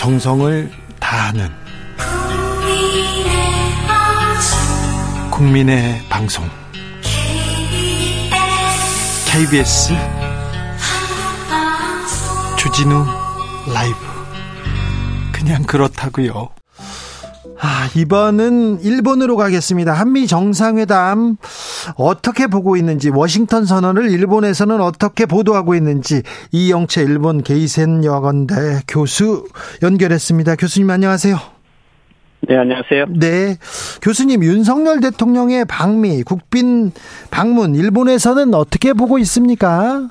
정성을 다하는 국민의 방송 KBS 주진우 라이브 그냥 그렇다고요. 아, 이번은 일본으로 가겠습니다. 한미 정상회담 어떻게 보고 있는지 워싱턴 선언을 일본에서는 어떻게 보도하고 있는지 이영채 일본 게이센 여건대 교수 연결했습니다. 교수님 안녕하세요. 네, 안녕하세요. 네. 교수님, 윤석열 대통령의 방미, 국빈 방문, 일본에서는 어떻게 보고 있습니까?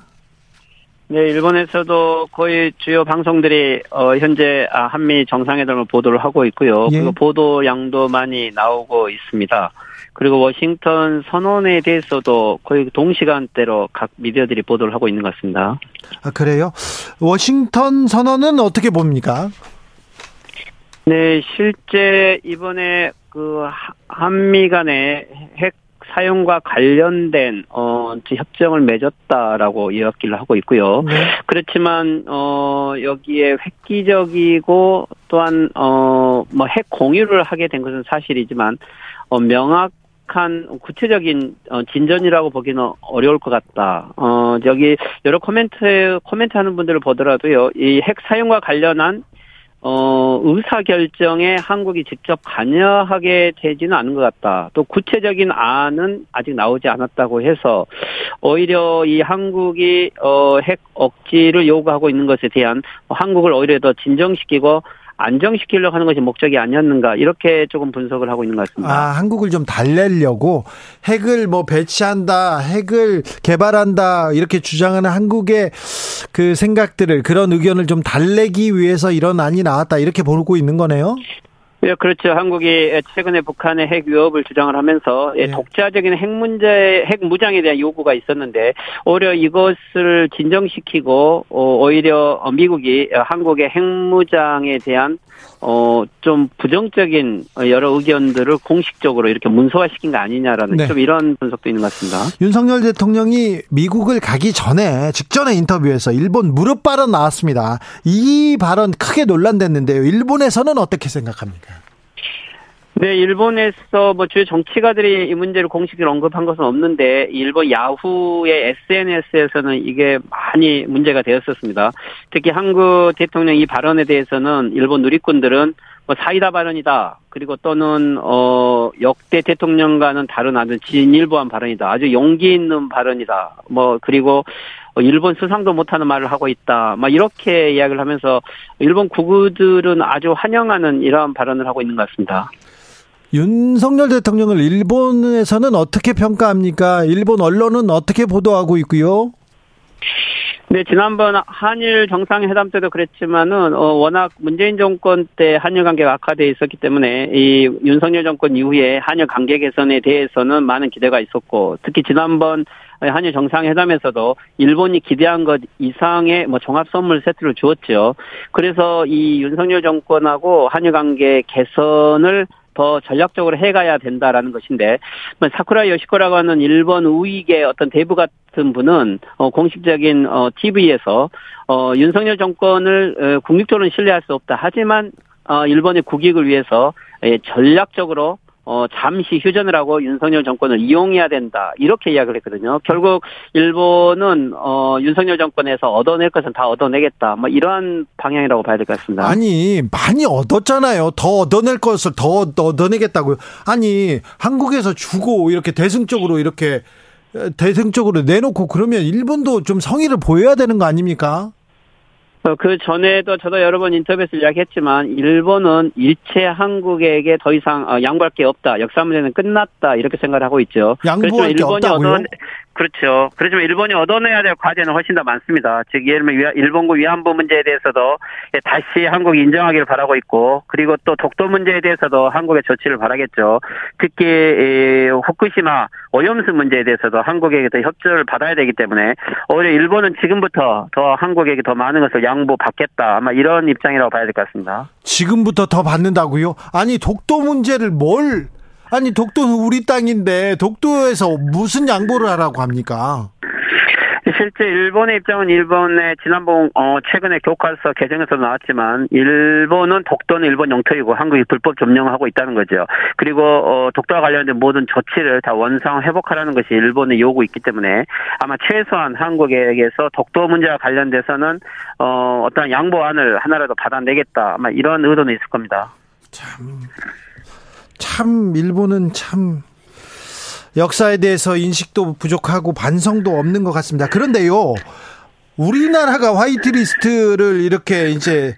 네, 일본에서도 거의 주요 방송들이 어, 현재 아, 한미 정상회담을 보도를 하고 있고요. 예. 그리고 보도 양도 많이 나오고 있습니다. 그리고 워싱턴 선언에 대해서도 거의 동시간대로 각 미디어들이 보도를 하고 있는 것 같습니다. 아, 그래요? 워싱턴 선언은 어떻게 봅니까? 네, 실제 이번에 그 한미 간의 핵 사용과 관련된 어 협정을 맺었다라고 이야기를 하고 있고요. 네. 그렇지만 어 여기에 획기적이고 또한 어뭐 핵 공유를 하게 된 것은 사실이지만 어 명확 한 구체적인 어, 진전이라고 보기는 어려울 것 같다. 어, 여기 여러 코멘트, 코멘트하는 분들을 보더라도요, 이 핵 사용과 관련한 어, 의사 결정에 한국이 직접 관여하게 되지는 않은 것 같다. 또 구체적인 안은 아직 나오지 않았다고 해서 오히려 이 한국이 어, 핵 억지를 요구하고 있는 것에 대한 한국을 오히려 더 진정시키고 안정시키려고 하는 것이 목적이 아니었는가 이렇게 조금 분석을 하고 있는 것 같습니다. 아, 한국을 좀 달래려고 핵을 뭐 배치한다, 핵을 개발한다 이렇게 주장하는 한국의 그 생각들을 그런 의견을 좀 달래기 위해서 이런 안이 나왔다 이렇게 보고 있는 거네요. 예, 그렇죠. 한국이 최근에 북한의 핵 위협을 주장을 하면서 예, 네. 독자적인 핵 문제, 핵 무장에 대한 요구가 있었는데 오히려 이것을 진정시키고 어, 오히려 미국이 한국의 핵 무장에 대한 어, 좀 부정적인 여러 의견들을 공식적으로 이렇게 문서화시킨 거 아니냐라는 네. 좀 이런 분석도 있는 것 같습니다. 윤석열 대통령이 미국을 가기 전에 직전에 인터뷰에서 일본 무릎 발언 나왔습니다. 이 발언 크게 논란됐는데요. 일본에서는 어떻게 생각합니까? 네, 일본에서 뭐 주요 정치가들이 이 문제를 공식으로 언급한 것은 없는데 일본 야후의 SNS에서는 이게 많이 문제가 되었었습니다. 특히 한국 대통령 이 발언에 대해서는 일본 누리꾼들은 뭐 사이다 발언이다. 그리고 또는 어 역대 대통령과는 다른 아주 진일보한 발언이다. 아주 용기 있는 발언이다. 뭐 그리고 일본 수상도 못하는 말을 하고 있다. 막 이렇게 이야기를 하면서 일본 구구들은 아주 환영하는 이러한 발언을 하고 있는 것 같습니다. 윤석열 대통령을 일본에서는 어떻게 평가합니까? 일본 언론은 어떻게 보도하고 있고요? 네, 지난번 한일 정상회담 때도 그랬지만은 어 워낙 문재인 정권 때 한일 관계가 악화돼 있었기 때문에 이 윤석열 정권 이후에 한일 관계 개선에 대해서는 많은 기대가 있었고 특히 지난번 한일 정상회담에서도 일본이 기대한 것 이상의 뭐 종합 선물 세트를 주었죠. 그래서 이 윤석열 정권하고 한일 관계 개선을 더 전략적으로 해가야 된다라는 것인데 뭐 사쿠라 요시코라고 하는 일본 우익의 어떤 대부 같은 분은 어 공식적인 어 TV에서 어 윤석열 정권을 어, 국립적으로 신뢰할 수 없다. 하지만 어 일본의 국익을 위해서 예, 전략적으로 어, 잠시 휴전을 하고 윤석열 정권을 이용해야 된다. 이렇게 이야기를 했거든요. 결국 일본은 어, 윤석열 정권에서 얻어낼 것은 다 얻어내겠다. 뭐 이러한 방향이라고 봐야 될 것 같습니다. 아니, 많이 얻었잖아요. 더 얻어낼 것을 더 얻어내겠다고요. 아니, 한국에서 주고 이렇게 대승적으로 이렇게 대승적으로 내놓고 그러면 일본도 좀 성의를 보여야 되는 거 아닙니까? 어, 그 전에도 저도 여러 번 인터뷰에서 이야기했지만 일본은 일체 한국에게 더 이상 어, 양보할 게 없다. 역사 문제는 끝났다. 이렇게 생각을 하고 있죠. 양보할 게 없다고요? 얻어, 그렇죠. 그렇지만 일본이 얻어내야 될 과제는 훨씬 더 많습니다. 즉 예를 들면 일본군 위안부 문제에 대해서도 다시 한국이 인정하기를 바라고 있고 그리고 또 독도 문제에 대해서도 한국의 조치를 바라겠죠. 특히 후쿠시마 오염수 문제에 대해서도 한국에게 더 협조를 받아야 되기 때문에 오히려 일본은 지금부터 더 한국에게 더 많은 것을 양보 받겠다. 아마 이런 입장이라고 봐야 될 것 같습니다. 지금부터 더 받는다고요? 아니 독도 문제를 뭘 아니 독도는 우리 땅인데 독도에서 무슨 양보를 하라고 합니까? 실제 일본의 입장은 일본의 지난번 어 최근에 교과서 개정에서 나왔지만 일본은 독도는 일본 영토이고 한국이 불법 점령하고 있다는 거죠. 그리고 어 독도와 관련된 모든 조치를 다 원상 회복하라는 것이 일본의 요구 있기 때문에 아마 최소한 한국에게서 독도 문제와 관련돼서는 어 어떤 양보안을 하나라도 받아내겠다 아마 이런 의도는 있을 겁니다. 참, 참 일본은 참 역사에 대해서 인식도 부족하고 반성도 없는 것 같습니다. 그런데요, 우리나라가 화이트리스트를 이렇게 이제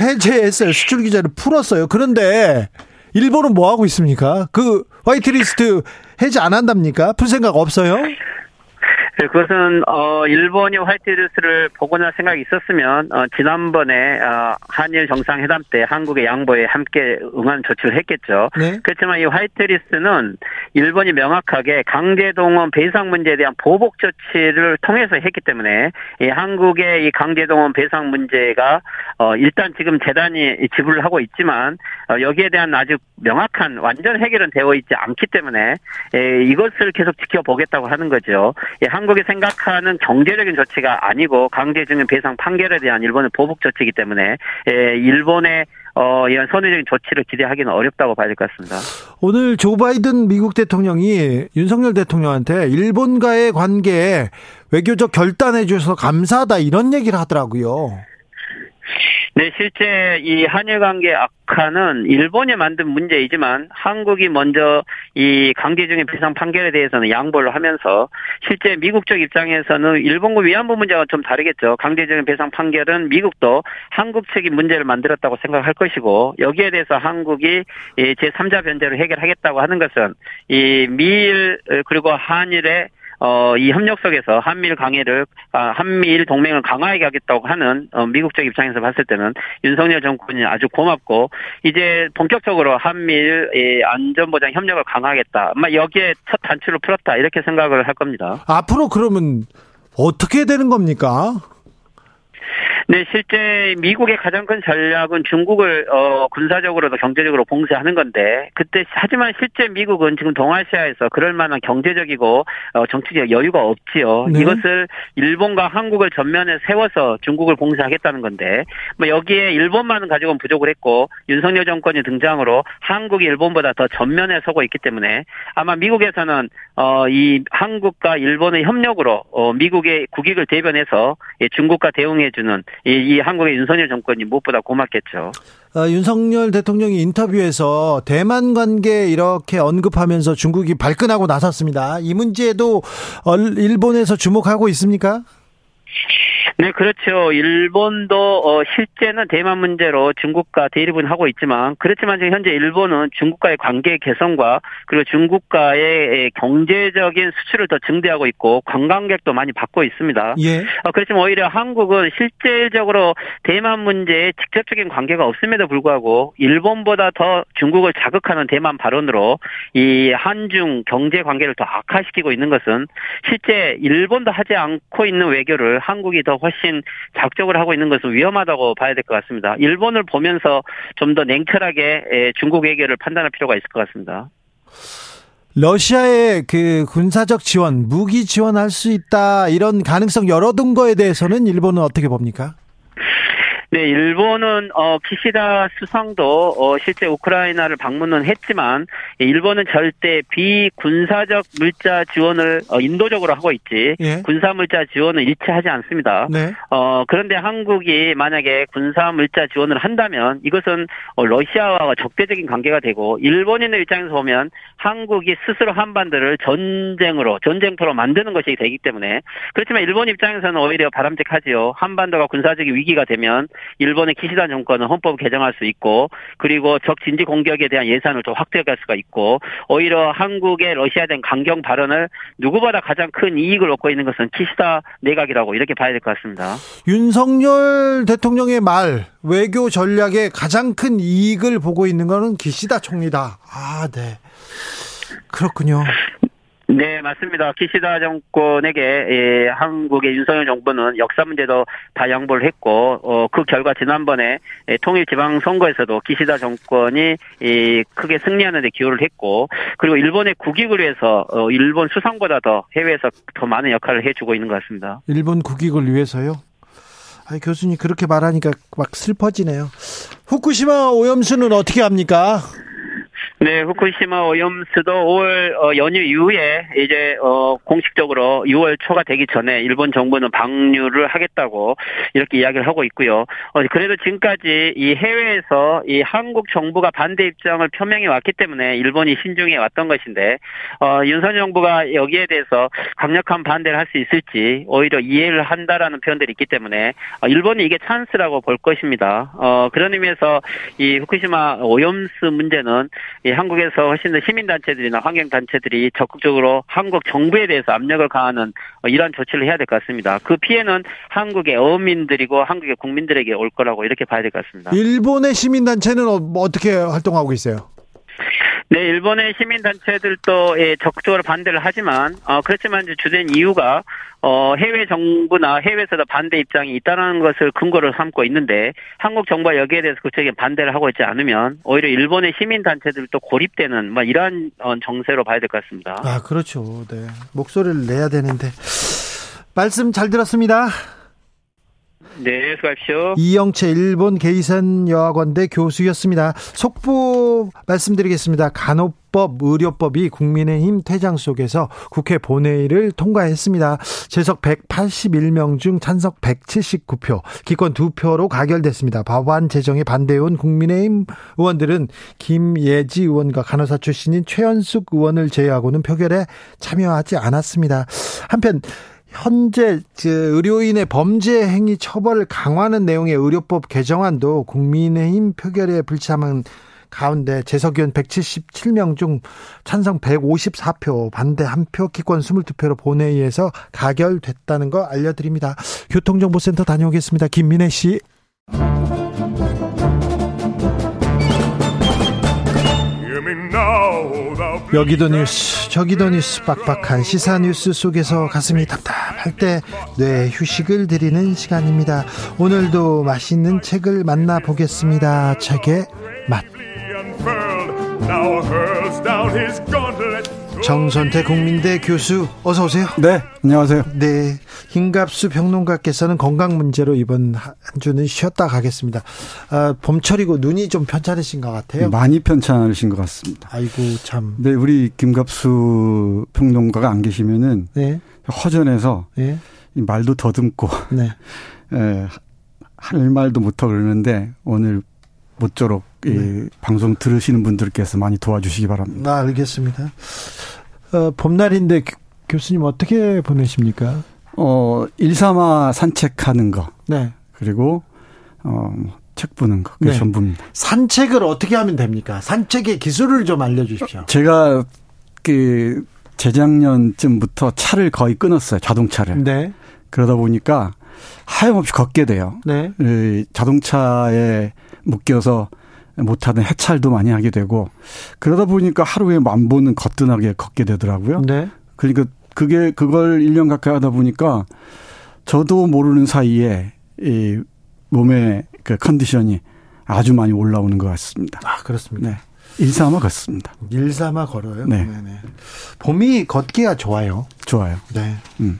해제했어요. 수출 규제를 풀었어요. 그런데 일본은 뭐 하고 있습니까? 그 화이트리스트 해제 안 한답니까? 풀 생각 없어요? 네, 그것은 어 일본이 화이트리스트를 복원할 생각이 있었으면 어 지난번에 어 한일 정상회담 때 한국의 양보에 함께 응한 조치를 했겠죠. 네. 그렇지만 이 화이트리스트는 일본이 명확하게 강제동원 배상 문제에 대한 보복 조치를 통해서 했기 때문에 이 한국의 이 강제동원 배상 문제가 어 일단 지금 재단이 지불을 하고 있지만 어 여기에 대한 아주 명확한 완전 해결은 되어 있지 않기 때문에 에 이것을 계속 지켜보겠다고 하는 거죠. 예, 한국이 생각하는 경제적인 조치가 아니고 강제징용 배상 판결에 대한 일본의 보복 조치이기 때문에 예, 일본의 어, 이런 선의적인 조치를 기대하기는 어렵다고 봐야 될 것 같습니다. 오늘 조 바이든 미국 대통령이 윤석열 대통령한테 일본과의 관계에 외교적 결단해 주셔서 감사하다 이런 얘기를 하더라고요. 네, 실제 이 한일 관계 악화는 일본이 만든 문제이지만 한국이 먼저 이 강제징용 비상 판결에 대해서는 양보를 하면서 실제 미국 쪽 입장에서는 일본과 위안부 문제와 좀 다르겠죠. 강제징용 배상 판결은 미국도 한국 측이 문제를 만들었다고 생각할 것이고 여기에 대해서 한국이 제3자 변제로 해결하겠다고 하는 것은 이 미일 그리고 한일의 어, 이 협력 속에서 한미일 강해를, 아, 한미일 동맹을 강화하게 하겠다고 하는, 어, 미국 적 입장에서 봤을 때는 윤석열 정권이 아주 고맙고, 이제 본격적으로 한미일 이 안전보장 협력을 강화하겠다. 아마 여기에 첫 단추를 풀었다. 이렇게 생각을 할 겁니다. 앞으로 그러면 어떻게 되는 겁니까? 네, 실제 미국의 가장 큰 전략은 중국을 어, 군사적으로도 경제적으로 봉쇄하는 건데 그때 하지만 실제 미국은 지금 동아시아에서 그럴 만한 경제적이고 어, 정치적 여유가 없지요. 네. 이것을 일본과 한국을 전면에 세워서 중국을 봉쇄하겠다는 건데 뭐 여기에 일본만은 가지고는 부족을 했고 윤석열 정권이 등장으로 한국이 일본보다 더 전면에 서고 있기 때문에 아마 미국에서는 어, 이 한국과 일본의 협력으로 어, 미국의 국익을 대변해서 중국과 대응해주는 이, 이 한국의 윤석열 정권이 무엇보다 고맙겠죠. 어, 윤석열 대통령이 인터뷰에서 대만 관계 이렇게 언급하면서 중국이 발끈하고 나섰습니다. 이 문제도 일본에서 주목하고 있습니까? 네, 그렇죠. 일본도 어, 실제는 대만 문제로 중국과 대립은 하고 있지만 그렇지만 지금 현재 일본은 중국과의 관계 개선과 그리고 중국과의 경제적인 수출을 더 증대하고 있고 관광객도 많이 받고 있습니다. 예. 어, 그렇지만 오히려 한국은 실질적으로 대만 문제에 직접적인 관계가 없음에도 불구하고 일본보다 더 중국을 자극하는 대만 발언으로 이 한중 경제 관계를 더 악화시키고 있는 것은 실제 일본도 하지 않고 있는 외교를 한국이 더 훨씬 작적으로 하고 있는 것은 위험하다고 봐야 될 것 같습니다. 일본을 보면서 좀 더 냉철하게 중국 외교를 판단할 필요가 있을 것 같습니다. 러시아의 그 군사적 지원, 무기 지원할 수 있다 이런 가능성 열어둔 거에 대해서는 일본은 어떻게 봅니까? 네, 일본은 어 키시다 수상도 어 실제 우크라이나를 방문은 했지만 일본은 절대 비군사적 물자 지원을 어 인도적으로 하고 있지 예. 군사 물자 지원은 일치하지 않습니다. 네. 어 그런데 한국이 만약에 군사 물자 지원을 한다면 이것은 어 러시아와 적대적인 관계가 되고 일본인의 입장에서 보면 한국이 스스로 한반도를 전쟁으로 전쟁터로 만드는 것이 되기 때문에 그렇지만 일본 입장에서는 오히려 바람직하지요. 한반도가 군사적인 위기가 되면 일본의 키시다 정권은 헌법 개정할 수 있고 그리고 적 진지 공격에 대한 예산을 좀 확대할 수가 있고 오히려 한국의 러시아에 대한 강경 발언을 누구보다 가장 큰 이익을 얻고 있는 것은 키시다 내각이라고 이렇게 봐야 될 것 같습니다. 윤석열 대통령의 말 외교 전략에 가장 큰 이익을 보고 있는 것은 기시다 총리다. 아, 네. 그렇군요. 네, 맞습니다. 기시다 정권에게 예, 한국의 윤석열 정부는 역사 문제도 다 양보를 했고 어, 그 결과 지난번에 예, 통일 지방 선거에서도 기시다 정권이 예, 크게 승리하는 데 기여를 했고 그리고 일본의 국익을 위해서 어, 일본 수상보다 더 해외에서 더 많은 역할을 해주고 있는 것 같습니다. 일본 국익을 위해서요? 아, 교수님 그렇게 말하니까 막 슬퍼지네요. 후쿠시마 오염수는 어떻게 합니까? 네, 후쿠시마 오염수도 5월 어, 연휴 이후에 이제 어, 공식적으로 6월 초가 되기 전에 일본 정부는 방류를 하겠다고 이렇게 이야기를 하고 있고요. 어, 그래도 지금까지 이 해외에서 이 한국 정부가 반대 입장을 표명해 왔기 때문에 일본이 신중해 왔던 것인데 어, 윤석열 정부가 여기에 대해서 강력한 반대를 할 수 있을지 오히려 이해를 한다라는 표현들이 있기 때문에 어, 일본이 이게 찬스라고 볼 것입니다. 어, 그런 의미에서 이 후쿠시마 오염수 문제는 이 한국에서 훨씬 더 시민단체들이나 환경단체들이 적극적으로 한국 정부에 대해서 압력을 가하는 이러한 조치를 해야 될 것 같습니다. 그 피해는 한국의 어민들이고 한국의 국민들에게 올 거라고 이렇게 봐야 될 것 같습니다. 일본의 시민단체는 어, 뭐 어떻게 활동하고 있어요? 네, 일본의 시민단체들도 예, 적극적으로 반대를 하지만, 어, 그렇지만 이제 주된 이유가, 어, 해외 정부나 해외에서도 반대 입장이 있다는 것을 근거로 삼고 있는데, 한국 정부가 여기에 대해서 그쪽에 반대를 하고 있지 않으면, 오히려 일본의 시민단체들도 고립되는, 뭐, 이러한 어, 정세로 봐야 될 것 같습니다. 아, 그렇죠. 네. 목소리를 내야 되는데. 말씀 잘 들었습니다. 네, 수고하십시오. 이영채 일본 게이산 여학원대 교수였습니다. 속보 말씀드리겠습니다. 간호법, 의료법이 국민의힘 퇴장 속에서 국회 본회의를 통과했습니다. 재석 181명 중 찬석 179표, 기권 2표로 가결됐습니다. 법안 제정에 반대해온 국민의힘 의원들은 김예지 의원과 간호사 출신인 최연숙 의원을 제외하고는 표결에 참여하지 않았습니다. 한편 현재 의료인의 범죄 행위 처벌을 강화하는 내용의 의료법 개정안도 국민의힘 표결에 불참한 가운데 재석 의원 177명 중 찬성 154표, 반대 1표, 기권 22표로 본회의에서 가결됐다는 거 알려드립니다. 교통정보센터 다녀오겠습니다. 김민혜 씨. 여기도 뉴스 저기도 뉴스 빡빡한 시사 뉴스 속에서 가슴이 답답할 때 뇌 휴식을 드리는 시간입니다. 오늘도 맛있는 책을 만나보겠습니다. 책의 맛 정선태 국민대 교수 어서 오세요. 네, 안녕하세요. 네, 김갑수 평론가께서는 건강 문제로 이번 한 주는 쉬었다 가겠습니다. 아, 봄철이고 눈이 좀 편찮으신 것 같아요. 많이 편찮으신 것 같습니다. 아이고 참. 네, 우리 김갑수 평론가가 안 계시면은 네. 허전해서 네. 말도 더듬고 네. 에, 할 말도 못하고 그러는데 오늘 모쪼록 네. 이 방송 들으시는 분들께서 많이 도와주시기 바랍니다. 아, 알겠습니다. 어, 봄날인데 교 수님 어떻게 보내십니까? 어, 일삼아 산책하는 거. 네. 그리고 어, 책 보는 거. 그게 네. 전부입니다. 산책을 어떻게 하면 됩니까? 산책의 기술을 좀 알려 주십시오. 제가 그 재작년쯤부터 차를 거의 끊었어요. 자동차를. 네. 그러다 보니까 하염없이 걷게 돼요. 네. 자동차에 묶여서 못하는 해찰도 많이 하게 되고 그러다 보니까 하루에 만 번은 거뜬하게 걷게 되더라고요. 네. 그러니까 그게 그걸 1년 가까이 하다 보니까 저도 모르는 사이에 이 몸의 그 컨디션이 아주 많이 올라오는 것 같습니다. 아, 그렇습니다. 네. 일삼아 걷습니다. 일삼아 걸어요? 네. 네네. 봄이 걷기가 좋아요. 좋아요. 네. 음.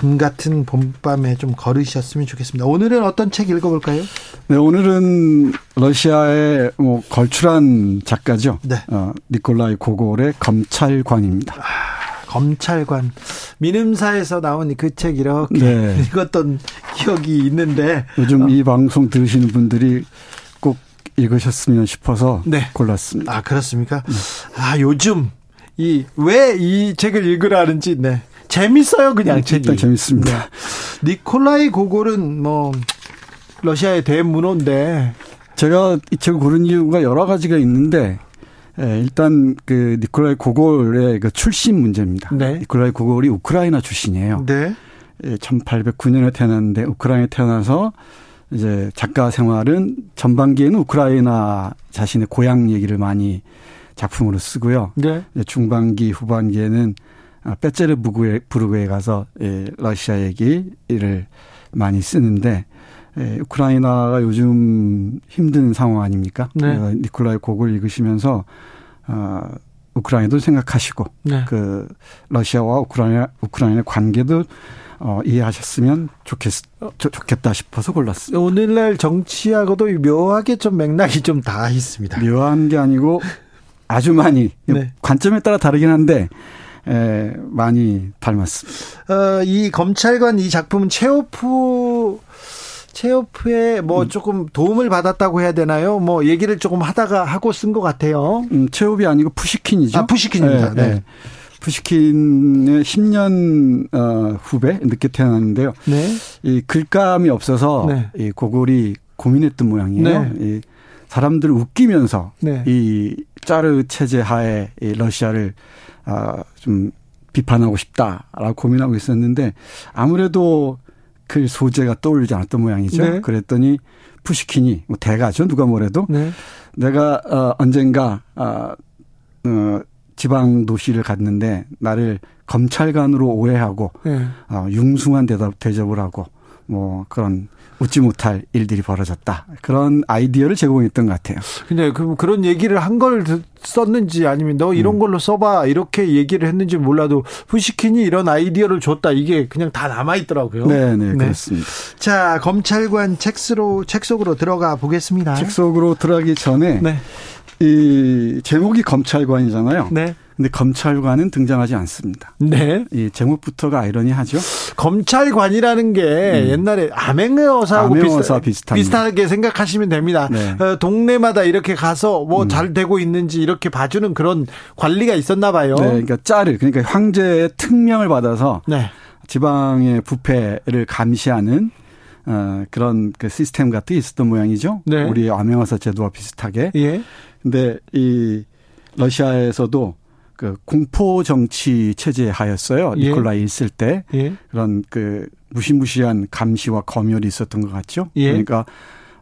금 같은 봄밤에 좀 걸으셨으면 좋겠습니다. 오늘은 어떤 책 읽어볼까요? 네, 오늘은 러시아의 뭐 걸출한 작가죠. 네. 어, 니콜라이 고골의 검찰관입니다. 아, 검찰관. 민음사에서 나온 그 책 이렇게 네. 읽었던 기억이 있는데 요즘 어. 이 방송 들으시는 분들이 꼭 읽으셨으면 싶어서 네. 골랐습니다. 아 그렇습니까? 네. 아 요즘 이 왜이 책을 읽으라는지 네. 재밌어요, 그냥 네, 책이. 재밌습니다. 네. 니콜라이 고골은 뭐 러시아의 대문호인데 제가 이 책을 고른 이유가 여러 가지가 있는데 예, 일단 그 니콜라이 고골의 그 출신 문제입니다. 네. 니콜라이 고골이 우크라이나 출신이에요. 네. 1809년에 예, 태어났는데 우크라이나에 태어나서 이제 작가 생활은 전반기에는 우크라이나 자신의 고향 얘기를 많이 작품으로 쓰고요. 네. 중반기 후반기에는 빼제르부르크에 가서 예, 러시아 얘기를 많이 쓰는데 예, 우크라이나가 요즘 힘든 상황 아닙니까? 네. 어, 니콜라이 곡을 읽으시면서 어, 우크라이나도 생각하시고 네. 그 러시아와 우크라이나 우크라이나 관계도 어, 이해하셨으면 좋겠, 좋겠다 싶어서 골랐습니다. 오늘날 정치하고도 묘하게 좀 맥락이 좀 다 있습니다. 묘한 게 아니고 아주 많이 네. 관점에 따라 다르긴 한데 에, 많이 닮았습니다. 어, 이 검찰관 이 작품은 체오프 체오프에 뭐 음. 조금 도움을 받았다고 해야 되나요? 뭐 얘기를 조금 하다가 하고 쓴 것 같아요. 음, 체오프이 아니고 푸시킨이죠. 아, 푸시킨입니다. 네. 네. 푸시킨의 10년 어, 후배 늦게 태어났는데요. 네. 이 글감이 없어서 네. 이 고골이 고민했던 모양이에요. 네. 이 사람들을 웃기면서 네. 이 짜르 체제 하에 이 러시아를 아, 좀 비판하고 싶다라고 고민하고 있었는데 아무래도 그 소재가 떠올리지 않았던 모양이죠. 네. 그랬더니 푸시킨이 뭐 대가죠 누가 뭐래도 네. 내가 어 언젠가 어, 어 지방 도시를 갔는데 나를 검찰관으로 오해하고 네. 어, 융숭한 대답 대접을 하고 뭐 그런 웃지 못할 일들이 벌어졌다. 그런 아이디어를 제공했던 것 같아요. 근데 그럼 그런 얘기를 한 걸 썼는지 아니면 너 이런 음. 걸로 써봐 이렇게 얘기를 했는지 몰라도 푸시킨이 이런 아이디어를 줬다 이게 그냥 다 남아 있더라고요. 네, 네, 그렇습니다. 자, 검찰관 책으로 책 속으로 들어가 보겠습니다. 책 속으로 들어가기 전에 네. 이 제목이 검찰관이잖아요. 네. 근데 검찰관은 등장하지 않습니다. 네. 이 제목부터가 아이러니하죠. 검찰관이라는 게 음. 옛날에 암행어사하고 암행어사 비슷, 비슷하게 생각하시면 됩니다. 네. 어, 동네마다 이렇게 가서 뭐잘 음. 되고 있는지 이렇게 봐주는 그런 관리가 있었나 봐요. 네. 그러니까 짤을 그러니까 황제의 특명을 받아서 네. 지방의 부패를 감시하는 어, 그런 그 시스템 같은 게 있었던 모양이죠. 네. 우리 암행어사 제도와 비슷하게. 예. 근데 이 러시아에서도 그 공포 정치 체제 하였어요. 예. 니콜라이 있을 때 예. 그런 그 무시무시한 감시와 검열이 있었던 것 같죠. 예. 그러니까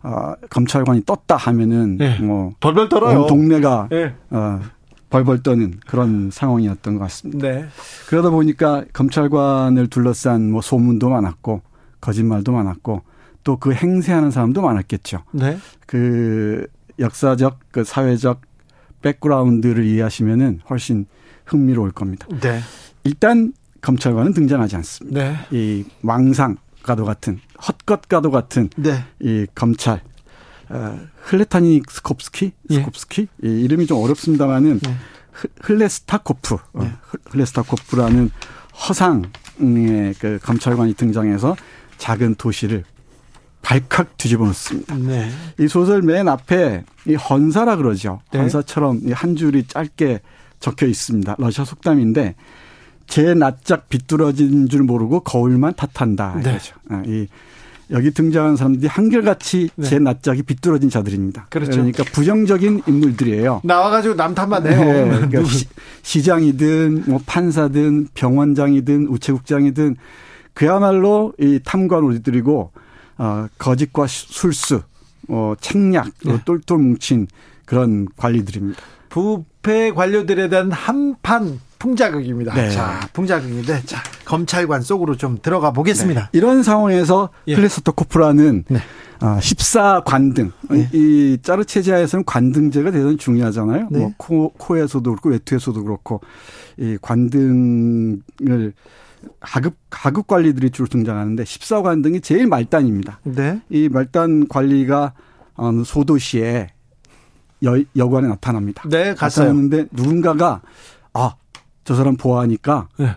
어, 검찰관이 떴다 하면은 예. 뭐 벌벌 떨어요. 동네가 예. 어, 벌벌 떠는 그런 상황이었던 것 같습니다. 네. 그러다 보니까 검찰관을 둘러싼 뭐 소문도 많았고 거짓말도 많았고 또 그 행세하는 사람도 많았겠죠. 네. 그 역사적 그 사회적 백그라운드를 이해하시면은 훨씬 흥미로울 겁니다. 네. 일단 검찰관은 등장하지 않습니다. 네. 이 망상과도 같은 헛것과도 같은 네. 이 검찰 어, 흘레타니 스콥스키 예. 스콥스키 예. 이 이름이 좀 어렵습니다만은 네. 흘레스타코프 어, 네. 흘레스타코프라는 허상의 그 검찰관이 등장해서 작은 도시를 발칵 뒤집어 놓습니다. 네. 이 소설 맨 앞에 이 헌사라 그러죠. 네. 헌사처럼 한 줄이 짧게 적혀 있습니다. 러시아 속담인데 제 낯짝 비뚤어진 줄 모르고 거울만 탓한다. 네. 아, 이 여기 등장한 사람들이 한결같이 네. 제 낯짝이 비뚤어진 자들입니다. 그렇죠. 그러니까 부정적인 인물들이에요. 나와가지고 남탓만 해요. 네. 그러니까 시, 장이든뭐 판사든 병원장이든 우체국장이든 그야말로 이 탐관오리들이고 어, 거짓과 술수, 어, 책략, 네. 똘똘 뭉친 그런 관리들입니다. 부패 관료들에 대한 한판 풍자극입니다. 네. 자, 풍자극인데, 자, 검찰관 속으로 좀 들어가 보겠습니다. 네. 이런 상황에서 예. 클레스토 코프라는 네. 아, 14 관등. 네. 이 짜르체지아에서는 관등제가 대단히 중요하잖아요. 네. 뭐 코, 코에서도 그렇고 외투에서도 그렇고 이 관등을 하급 하급 관리들이 주로 등장하는데 14관 등이 제일 말단입니다. 네. 이 말단 관리가 어느 소도시에 여, 여관에 나타납니다. 네, 갔어요. 나타났는데 누군가가 아, 저 사람 보아하니까 네.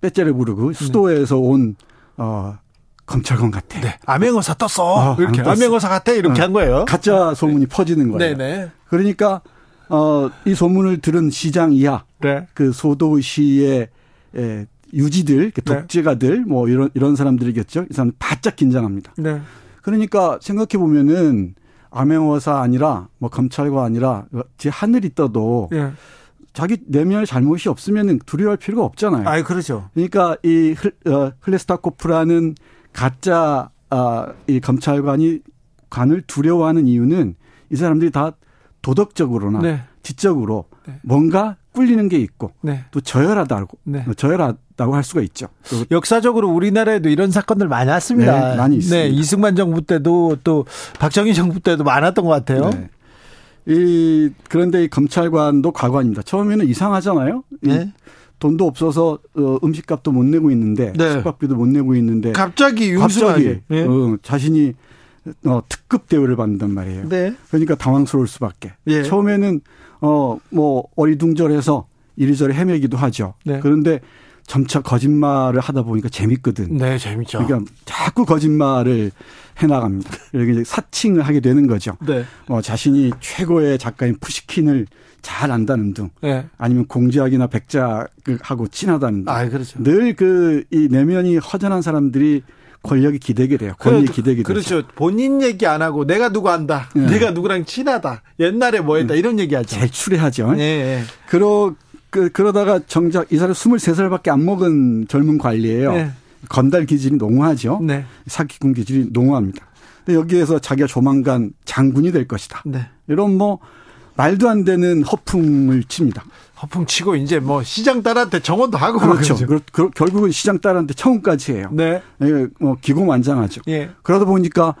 빼째를 부르고 수도에서 온 어, 검찰관 같아. 네. 암행어사 떴어. 어, 이렇게 암행어사 같아 이렇게 어, 한 거예요. 가짜 소문이 네. 퍼지는 거예요. 네네. 네. 그러니까 어, 이 소문을 들은 시장 이하 네. 그 소도시의 에, 유지들, 그 네. 독재가들, 네. 뭐 이런 이런 사람들이겠죠. 이 사람 바짝 긴장합니다. 네. 그러니까 생각해 보면은 암행어사 아니라 뭐 검찰과 아니라 제 하늘이 떠도 네. 자기 내면의 잘못이 없으면 두려워할 필요가 없잖아요. 아, 그렇죠. 그러니까 이 어, 흘레스타코프라는 가짜 아, 이 검찰관이 관을 두려워하는 이유는 이 사람들이 다 도덕적으로나 네. 지적으로 네. 뭔가 꿀리는 게 있고 네. 또 저열하다고 네. 저열하다고 할 수가 있죠. 역사적으로 우리나라에도 이런 사건들 많이 왔습니다. 네, 많이 있습니다. 네, 이승만 정부 때도 또 박정희 정부 때도 많았던 것 같아요. 네. 이 그런데 이 검찰관도 과관입니다. 처음에는 이상하잖아요. 네. 돈도 없어서 어, 음식값도 못 내고 있는데 네. 숙박비도 못 내고 있는데 갑자기 갑자기 네. 어, 자신이 어, 특급 대우를 받는단 말이에요. 네. 그러니까 당황스러울 수밖에. 네. 처음에는 어 뭐 어리둥절해서 이리저리 헤매기도 하죠. 네. 그런데 점차 거짓말을 하다 보니까 재밌거든. 네, 재밌죠. 그러니까 자꾸 거짓말을 해나갑니다. 이렇게 사칭을 하게 되는 거죠. 네. 어, 자신이 최고의 작가인 푸시킨을 잘 안다는 등, 네. 아니면 공작이나 백작하고 친하다는 등. 아, 그렇죠. 늘 그 이 내면이 허전한 사람들이 권력이 기대게 돼요. 권력이 기대게 되죠. 그렇죠. 본인 얘기 안 하고 내가 누구 안다. 네. 내가 누구랑 친하다. 옛날에 뭐 했다. 네. 이런 얘기 하죠. 잘 추레하죠. 네. 그러, 그, 그러다가 정작 이 사람 23살밖에 안 먹은 젊은 관리예요. 네. 건달 기질이 농후하죠. 네. 사기꾼 기질이 농후합니다. 근데 여기에서 자기가 조만간 장군이 될 것이다. 네. 이런 뭐 말도 안 되는 허풍을 칩니다. 허풍 치고 이제 뭐 시장 딸한테 정원도 하고 그렇죠. 그, 그, 결국은 시장 딸한테 청원까지 해요. 네. 예, 뭐 기고만장하죠. 예. 그러다 보니까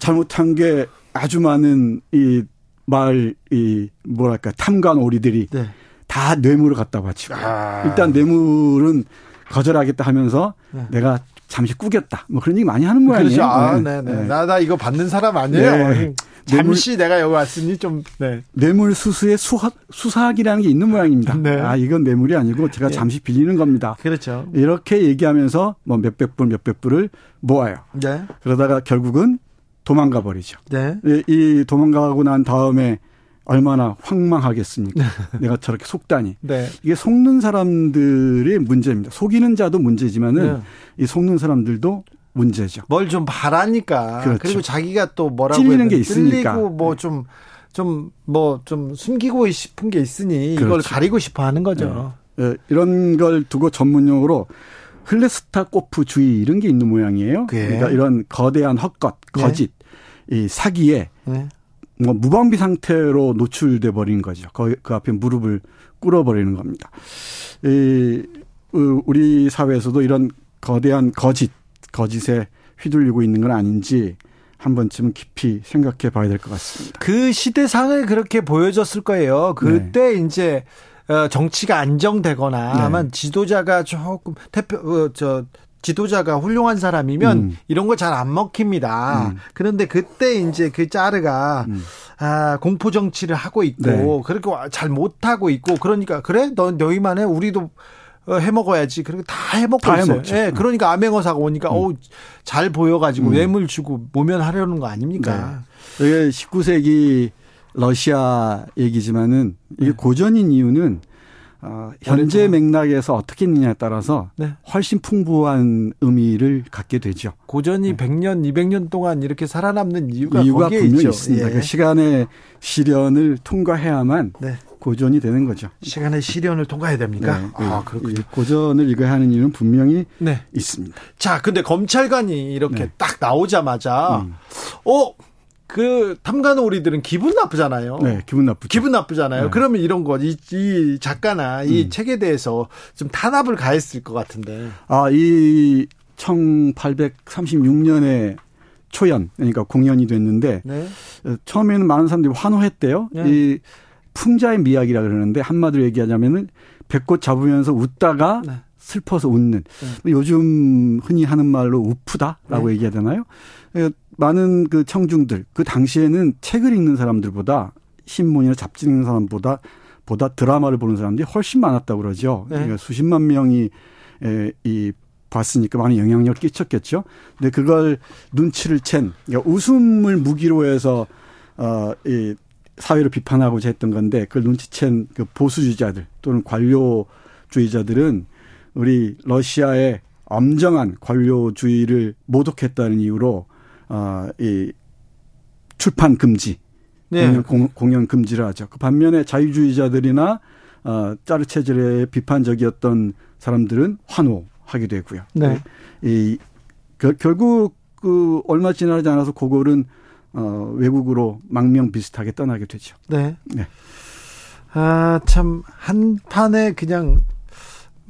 잘못한 게 아주 많은 이 마을 이 뭐랄까 탐관 오리들이 네. 다 뇌물을 갖다 바치고 아. 일단 뇌물은 거절하겠다 하면서 네. 내가 잠시 꾸겼다. 뭐 그런 얘기 많이 하는 모양이에요. 그렇죠. 아, 네, 네. 네. 나, 나 이거 받는 사람 아니에요. 네. 잠시 뇌물, 내가 여기 왔으니 좀, 네. 뇌물 수수의 수학, 수사학이라는 게 있는 모양입니다. 네. 아, 이건 뇌물이 아니고 제가 네. 잠시 빌리는 겁니다. 그렇죠. 이렇게 얘기하면서 뭐 몇백 불, 몇백 불을 모아요. 네. 그러다가 결국은 도망가 버리죠. 네. 이 도망가고 난 다음에 얼마나 황망하겠습니까? 네. 내가 저렇게 속다니. 네. 이게 속는 사람들의 문제입니다. 속이는 자도 문제지만은 네. 이 속는 사람들도 문제죠. 뭘 좀 바라니까. 그렇죠. 그리고 자기가 또 뭐라고 찔리는 게 있으니까. 찔리고 뭐좀 좀 뭐 좀 숨기고 싶은 게 있으니 그렇죠. 이걸 가리고 싶어 하는 거죠. 네. 네. 이런 걸 두고 전문용어로 흘레스타코프주의 이런 게 있는 모양이에요. 그러니까 이런 거대한 헛것, 네. 거짓, 이 사기에 네. 뭐 무방비 상태로 노출돼 버린 거죠. 그, 그 앞에 무릎을 꿇어버리는 겁니다. 이 우리 사회에서도 이런 거대한 거짓, 거짓에 휘둘리고 있는 건 아닌지 한 번쯤은 깊이 생각해 봐야 될 것 같습니다. 그 시대상을 그렇게 보여줬을 거예요. 그때 네. 이제 어, 정치가 안정되거나 네. 아마 지도자가 조금 대표 어, 저 지도자가 훌륭한 사람이면 음. 이런 거 잘 안 먹힙니다. 음. 그런데 그때 이제 그 짜르가 음. 아, 공포 정치를 하고 있고 네. 그렇게 잘 못하고 있고 그러니까 그래 너 너희만 해 우리도 어, 해 먹어야지. 그리고 다 해먹고 다 있어요. 예, 네, 그러니까 암행어사가 오니까 음. 어우 잘 보여가지고 음. 뇌물 주고 모면하려는 거 아닙니까? 네. 이게 19세기 러시아 얘기지만은 이게 네. 고전인 이유는 어, 현재 맥락에서 어떻게 있느냐에 따라서 네. 훨씬 풍부한 의미를 갖게 되죠. 고전이 네. 100년, 200년 동안 이렇게 살아남는 이유가, 이유가 분명히 있죠. 있습니다. 예. 그 시간의 시련을 통과해야만 네. 고전이 되는 거죠. 시간의 시련을 통과해야 됩니까? 네. 아, 그렇군요. 고전을 이거 하는 이유는 분명히 네. 있습니다. 자, 근데 검찰관이 이렇게 네. 딱 나오자마자 음. 어, 그 탐관오리들은 기분 나쁘잖아요. 네, 기분 나쁘죠. 기분 나쁘잖아요. 네. 그러면 이런 거, 이, 이 작가나 이 음. 책에 대해서 좀 탄압을 가했을 것 같은데. 아, 이 1836년에 초연, 그러니까 공연이 됐는데, 네. 처음에는 많은 사람들이 환호했대요. 네. 이 풍자의 미학이라 그러는데, 한마디로 얘기하자면은, 배꽃 잡으면서 웃다가 네. 슬퍼서 웃는. 네. 요즘 흔히 하는 말로 우프다라고 네. 얘기해야 되나요? 많은 그 청중들 그 당시에는 책을 읽는 사람들보다 신문이나 잡지 읽는 사람보다 보다 드라마를 보는 사람들이 훨씬 많았다고 그러죠. 네. 그러니까 수십만 명이 에, 이 봤으니까 많은 영향력을 끼쳤겠죠. 근데 그걸 눈치를 챈 그러니까 웃음을 무기로 해서 어이 사회를 비판하고자 했던 건데 그걸 눈치챈 그 보수주의자들 또는 관료주의자들은 우리 러시아의 엄정한 관료주의를 모독했다는 이유로 어, 이 출판 금지, 네. 공연, 공연 금지를 하죠. 그 반면에 자유주의자들이나 어, 짜르 체질에 비판적이었던 사람들은 환호하게 되고요. 네. 이 그, 결국 그 얼마 지나지 않아서 고골은 어, 외국으로 망명 비슷하게 떠나게 되죠. 네. 네. 아, 참, 한 판에 그냥,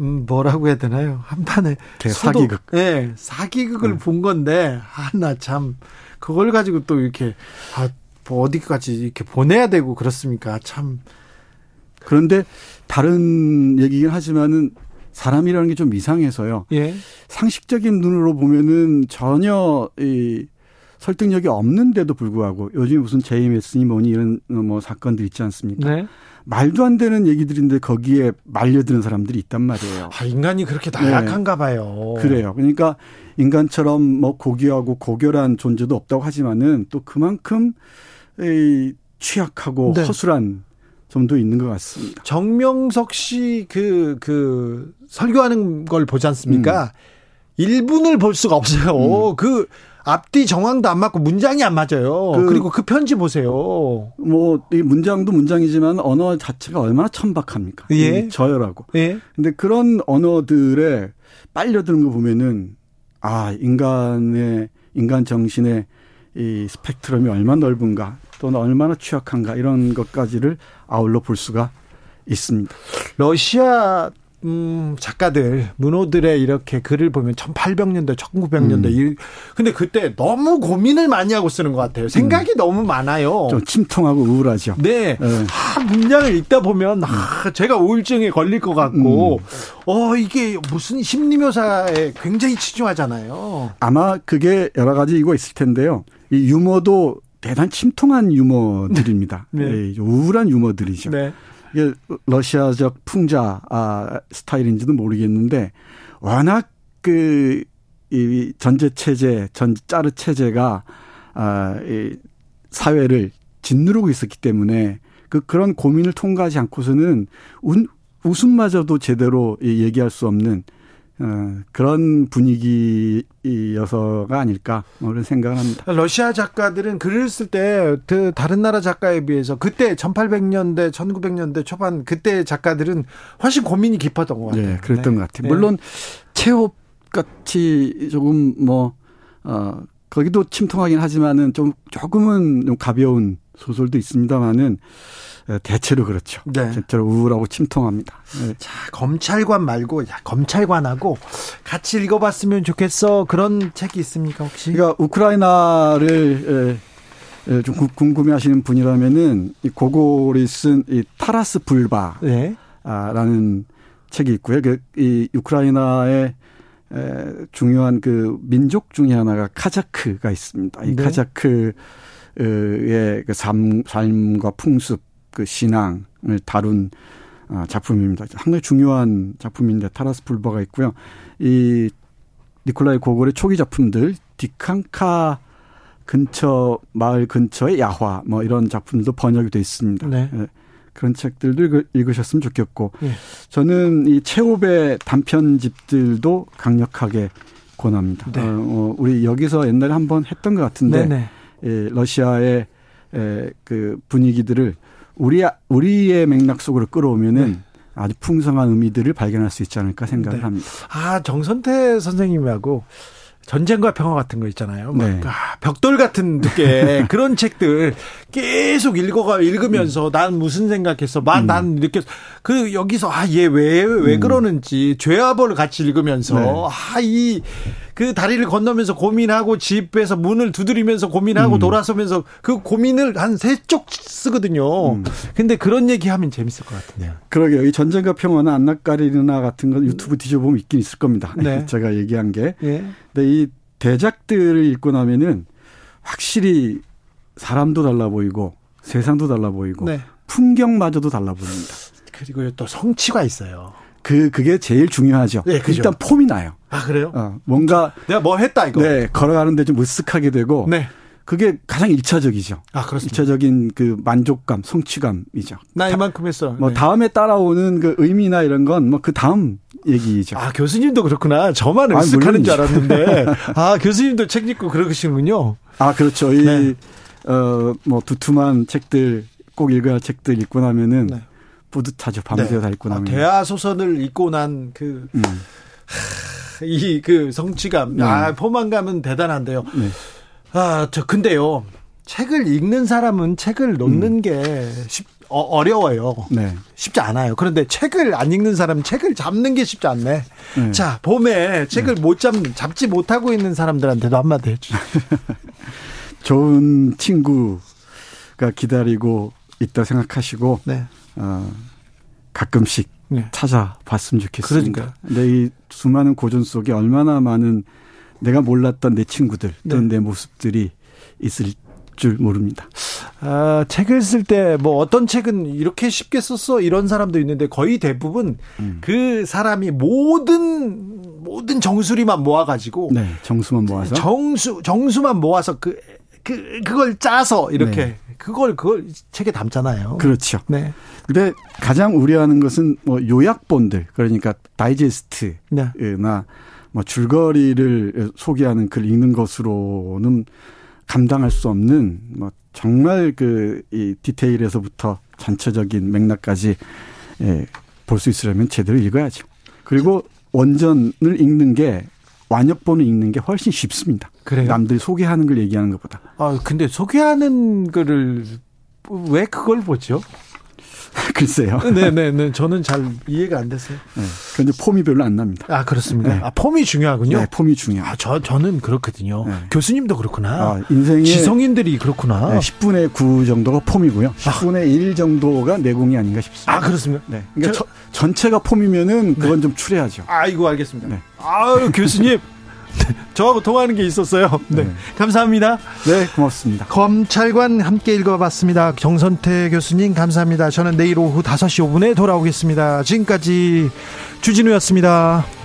음, 뭐라고 해야 되나요? 한 판에. 사기극. 예, 네, 사기극을 네. 본 건데, 아, 나 참, 그걸 가지고 또 이렇게, 아, 뭐 어디까지 이렇게 보내야 되고 그렇습니까? 참. 그런데 다른 얘기긴 하지만은 사람이라는 게 좀 이상해서요. 예. 상식적인 눈으로 보면은 전혀 이 설득력이 없는데도 불구하고 요즘 무슨 제이메스니 뭐니 이런 뭐 사건들 있지 않습니까? 네. 말도 안 되는 얘기들인데 거기에 말려드는 사람들이 있단 말이에요. 아, 인간이 그렇게 나약한가 네. 봐요. 그래요. 그러니까 인간처럼 뭐 고귀하고 고결한 존재도 없다고 하지만은 또 그만큼 이 취약하고 네. 허술한 점도 있는 것 같습니다. 정명석 씨 그, 그, 설교하는 걸 보지 않습니까? 음. 1분을 볼 수가 없어요. 음. 그, 앞뒤 정황도 안 맞고 문장이 안 맞아요. 그, 리고그 편지 보세요. 뭐, 이 문장도 문장이지만 언어 자체가 얼마나 천박합니까? 예. 저열하고. 예. 근데 그런 언어들에 빨려드는 거 보면은, 아, 인간의, 인간 정신의 이 스펙트럼이 얼마나 넓은가. 또는 얼마나 취약한가 이런 것까지를 아울러 볼 수가 있습니다. 러시아 음, 작가들, 문호들의 이렇게 글을 보면 1800년대, 1900년대. 음. 근데 그때 너무 고민을 많이 하고 쓰는 것 같아요. 생각이 음. 너무 많아요. 좀 침통하고 우울하죠. 네. 네. 아, 문장을 읽다 보면, 아, 제가 우울증에 걸릴 것 같고, 음. 어, 이게 무슨 심리묘사에 굉장히 치중하잖아요. 아마 그게 여러 가지 이거 있을 텐데요. 이 유머도 대단 침통한 유머들입니다. 네. 네. 우울한 유머들이죠. 네. 이게 러시아적 풍자 아, 스타일인지도 모르겠는데 워낙 그 이 전제 체제, 전 짜르 체제가 아, 이 사회를 짓누르고 있었기 때문에 그 그런 고민을 통과하지 않고서는 운, 웃음마저도 제대로 얘기할 수 없는 어, 그런 분위기여서가 아닐까 뭐 그런 생각을 합니다. 러시아 작가들은 글을 쓸 때 그 다른 나라 작가에 비해서 그때 1800년대, 1900년대 초반 그때 작가들은 훨씬 고민이 깊었던 것 같아요. 네, 그랬던 네. 것 같아요. 물론 체홉 같이 조금 뭐 어, 거기도 침통하긴 하지만은 좀 조금은 좀 가벼운 소설도 있습니다만은 예, 대체로 그렇죠. 네. 대체로 우울하고 침통합니다. 네. 자, 검찰관 말고 야, 검찰관하고 같이 읽어봤으면 좋겠어. 그런 책이 있습니까 혹시? 그러니까 우크라이나를 에, 에, 좀 궁금해하시는 분이라면은 이 고골이 쓴 이 타라스 불바라는 네. 책이 있고요. 그, 이 우크라이나의 에, 중요한 그 민족 중의 하나가 카자크가 있습니다. 이 네. 카자크의 그 삶, 삶과 풍습 그 신앙을 다룬 아, 작품입니다. 상당히 중요한 작품인데 타라스 불바가 있고요. 이 니콜라이 고골의 초기 작품들 디칸카 근처 마을 근처의 야화 뭐 이런 작품도 번역이 돼 있습니다. 네. 네. 그런 책들도 읽으셨으면 좋겠고 네. 저는 이 체홉의 단편집들도 강력하게 권합니다. 네. 어, 어, 우리 여기서 옛날에 한번 했던 것 같은데 네, 네. 예, 러시아의 에, 그 분위기들을 우리 우리의 맥락 속으로 끌어오면은 네. 아주 풍성한 의미들을 발견할 수 있지 않을까 생각을 네. 합니다. 아 정선태 선생님하고 전쟁과 평화 같은 거 있잖아요. 네. 아, 벽돌 같은 두께 그런 책들 계속 읽어가 읽으면서 음. 난 무슨 생각했어, 난, 음. 난 느꼈어. 그 여기서 아 얘 왜왜 음. 그러는지 죄와벌을 같이 읽으면서 네. 아이 그 다리를 건너면서 고민하고 집에서 문을 두드리면서 고민하고 음. 돌아서면서 그 고민을 한 세 쪽 쓰거든요. 음. 근데 그런 얘기하면 재밌을 것 같은데요. 그러게요. 이 전쟁과 평화나 안나까리나 같은 건 유튜브 뒤져보면 있긴 있을 겁니다. 네. 제가 얘기한 게. 네. 근데 이 대작들을 읽고 나면은 확실히 사람도 달라 보이고 세상도 달라 보이고 네. 풍경마저도 달라 보입니다. 그리고 또 성취가 있어요. 그 그게 제일 중요하죠. 네, 일단 폼이 나요. 아 그래요? 어, 뭔가 내가 뭐 했다 이거. 네, 걸어가는데 좀 으쓱하게 되고. 네. 그게 가장 일차적이죠. 아, 그렇습니다. 일차적인 그 만족감, 성취감이죠. 나 이만큼 했어. 뭐 네. 다음에 따라오는 그 의미나 이런 건 뭐 그 다음 얘기죠. 아, 교수님도 그렇구나. 저만 으쓱하는 줄 알았는데. 아, 교수님도 책 읽고 그러시는군요. 아, 그렇죠. 이, 네. 어, 뭐 두툼한 책들, 꼭 읽어야 할 책들 읽고 나면은 네. 뿌듯하죠. 밤새워 다 읽고 나면. 아, 대하 소설을 읽고 난 그, 음. 이그 성취감, 네. 아 포만감은 대단한데요. 네. 아저 근데요 책을 읽는 사람은 책을 놓는 음. 게 쉽, 어, 려워요 네. 쉽지 않아요. 그런데 책을 안 읽는 사람은 책을 잡는 게 쉽지 않네. 네. 자, 봄에 책을 네. 못 잡, 잡지 못하고 있는 사람들한테도 한마디 해주세요. 좋은 친구가 기다리고 있다 생각하시고, 네. 어, 가끔씩 네. 찾아봤으면 좋겠습니다. 그러니까. 근데 이 수많은 고전 속에 얼마나 많은 내가 몰랐던 내 친구들 또는 네. 내 모습들이 있을 줄 모릅니다. 아, 책을 쓸 때 뭐 어떤 책은 이렇게 쉽게 썼어 이런 사람도 있는데 거의 대부분 음. 그 사람이 모든 모든 정수리만 모아 가지고 네, 정수만 모아서 정수 정수만 모아서 그, 그 그걸 짜서 이렇게 네. 그걸 그걸 책에 담잖아요. 그렇죠. 네. 근데 가장 우려하는 것은 뭐 요약본들 그러니까 다이제스트나 네. 뭐 줄거리를 소개하는 글 읽는 것으로는 감당할 수 없는 뭐 정말 그 이 디테일에서부터 전체적인 맥락까지 예, 볼 수 있으려면 제대로 읽어야죠. 그리고 원전을 읽는 게 완역본을 읽는 게 훨씬 쉽습니다. 그래요? 남들이 소개하는 걸 얘기하는 것보다. 아, 근데 소개하는 거를 왜 그걸 보죠? 글쎄요. 네네네. 네. 저는 잘 이해가 안 됐어요. 네. 그런데 폼이 별로 안 납니다. 아, 그렇습니다. 네. 아, 폼이 중요하군요. 네, 폼이 중요. 아, 저, 저는 그렇거든요. 네. 교수님도 그렇구나. 아, 인생의. 지성인들이 그렇구나. 네, 10분의 9 정도가 폼이고요. 10분의 아. 1 정도가 내공이 아닌가 싶습니다. 아, 그렇습니다. 네. 그러니까 저, 전체가 폼이면은 그건 네. 좀 추려야죠. 아이고, 알겠습니다. 네. 아유, 교수님. 저하고 통하는 게 있었어요. 네. 네. 감사합니다. 네, 고맙습니다. 검찰관 함께 읽어봤습니다. 정선태 교수님, 감사합니다. 저는 내일 오후 5시 5분에 돌아오겠습니다. 지금까지 주진우였습니다.